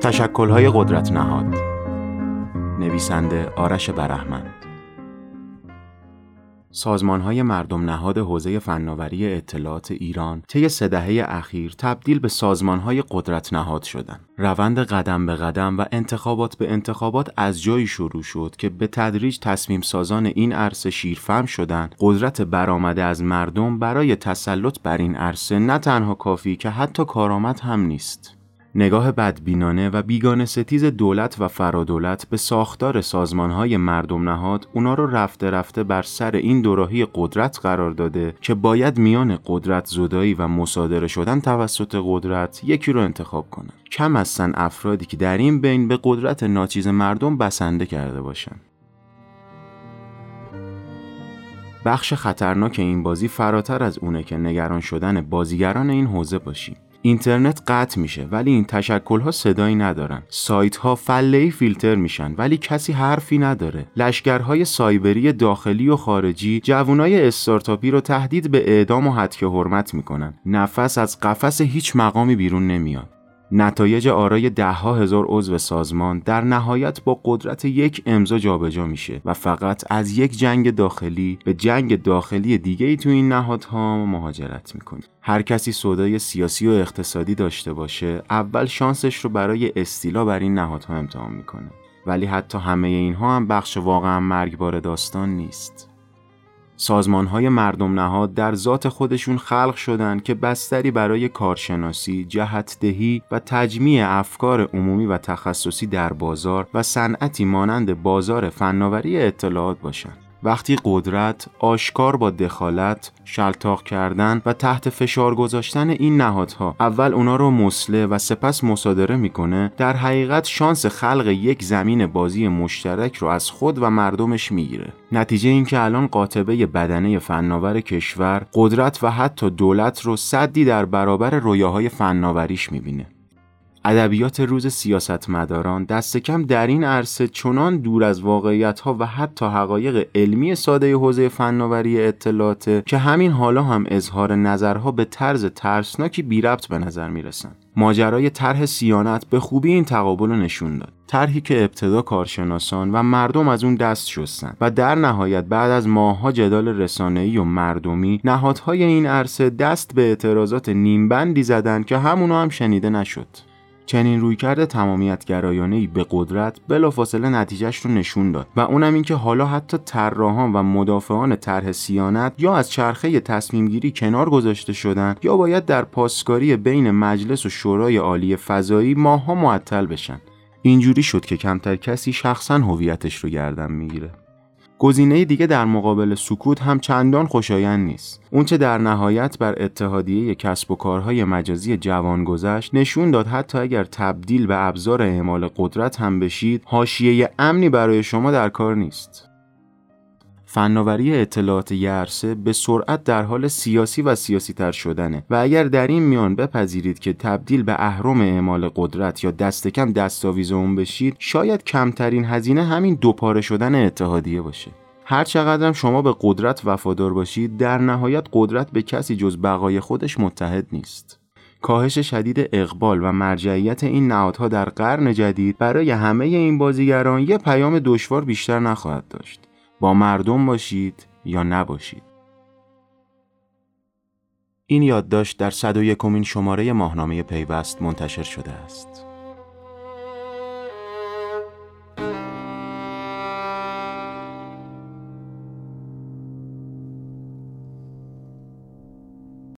تشکلهای قدرت نهاد نویسنده آرش برحمند سازمان های مردم نهاد حوزه فناوری اطلاعات ایران طی سه دهه اخیر تبدیل به سازمان های قدرت نهاد شدند. روند قدم به قدم و انتخابات به انتخابات از جایی شروع شد که به تدریج تصمیم سازان این عرصه شیرفهم شدند. قدرت برآمده از مردم برای تسلط بر این عرصه نه تنها کافی که حتی کارآمد هم نیست. نگاه بدبینانه و بیگانه ستیز دولت و فرادولت به ساختار سازمانهای مردم نهاد اونا رو رفته رفته بر سر این دوراهی قدرت قرار داده که باید میان قدرت زدایی و مصادره شدن توسط قدرت یکی رو انتخاب کنن. کم هستن افرادی که در این بین به قدرت ناچیز مردم بسنده کرده باشن. بخش خطرناک این بازی فراتر از اونه که نگران شدن بازیگران این حوزه باشیم. اینترنت قطع میشه ولی این تشکل ها صدایی ندارن. سایت ها فله فیلتر میشن ولی کسی حرفی نداره. لشکرهای سایبری داخلی و خارجی جوانای استارتاپی رو تهدید به اعدام و حدک حرمت می‌کنن. نفس از قفس هیچ مقامی بیرون نمیاد. نتایج آرای دهها هزار عضو سازمان در نهایت با قدرت یک امضا جابجا میشه و فقط از یک جنگ داخلی به جنگ داخلی دیگه ای تو این نهادها مهاجرت می‌کنه هر کسی سودای سیاسی و اقتصادی داشته باشه اول شانسش رو برای استیلا بر این نهادها امتحان می‌کنه. ولی حتی همه اینها هم بخش واقعا مرگبار داستان نیست. سازمان های مردم نهاد در ذات خودشون خلق شدند که بستری برای کارشناسی، جهتدهی و تجمیع افکار عمومی و تخصصی در بازار و صنعتی مانند بازار فناوری اطلاعات باشند. وقتی قدرت آشکار با دخالت، شلتاق کردن و تحت فشار گذاشتن این نهادها اول اونا رو مسله و سپس مصادره می‌کنه در حقیقت شانس خلق یک زمین بازی مشترک رو از خود و مردمش می‌گیره. نتیجه اینکه الان قاطبه بدنه فناور کشور قدرت و حتی دولت رو صدی در برابر رویاهای فناوریش می‌بینه. ادبیات روز سیاستمداران دست کم در این عرصه چنان دور از واقعیت ها و حتی حقایق علمی ساده حوزه فناوری اطلاعات که همین حالا هم اظهار نظرها به طرز ترسناکی بی ربط به نظر می‌رسن ماجرای طرح سیانت به خوبی این تقابل رو نشون داد. طرحی که ابتدا کارشناسان و مردم از اون دست شستن و در نهایت بعد از ماهها جدال رسانه‌ای و مردمی نهادهای این عرصه دست به اعتراضات نیمبندی زدن که همونو هم شنیده نشد. چنین رویکرد تمامیت گرایانه به قدرت بلافاصله نتیجهش رو نشون داد و اونم اینکه حالا حتی طراحان و مدافعان طرح سیانت یا از چرخه تصمیم گیری کنار گذاشته شدن یا باید در پاسکاری بین مجلس و شورای عالی فضایی ماها معطل بشن. اینجوری شد که کمتر کسی شخصا هویتش رو گردن می‌گیره. گزینه دیگه در مقابل سکوت هم چندان خوشایند نیست. اونچه در نهایت بر اتحادیه کسب و کارهای مجازی جوان گذشت نشون داد حتی اگر تبدیل به ابزار اعمال قدرت هم بشید، حاشیه امنی برای شما در کار نیست. فناوری اطلاعات یرسه به سرعت در حال سیاسی و سیاسی تر شدنه. و اگر در این میان بپذیرید که تبدیل به اهرم اعمال قدرت یا دست کم دستاویز اون بشید شاید کمترین هزینه همین دوپاره شدن اتحادیه باشه. هر چقدرم شما به قدرت وفادار باشید در نهایت قدرت به کسی جز بقای خودش متحد نیست. کاهش شدید اقبال و مرجعیت این نهادها در قرن جدید برای همه این بازیگران یه پیام دشوار بیشتر نخواهد داشت. با مردم باشید یا نباشید. این یادداشت در 101 شماره ماهنامه پیوست منتشر شده است.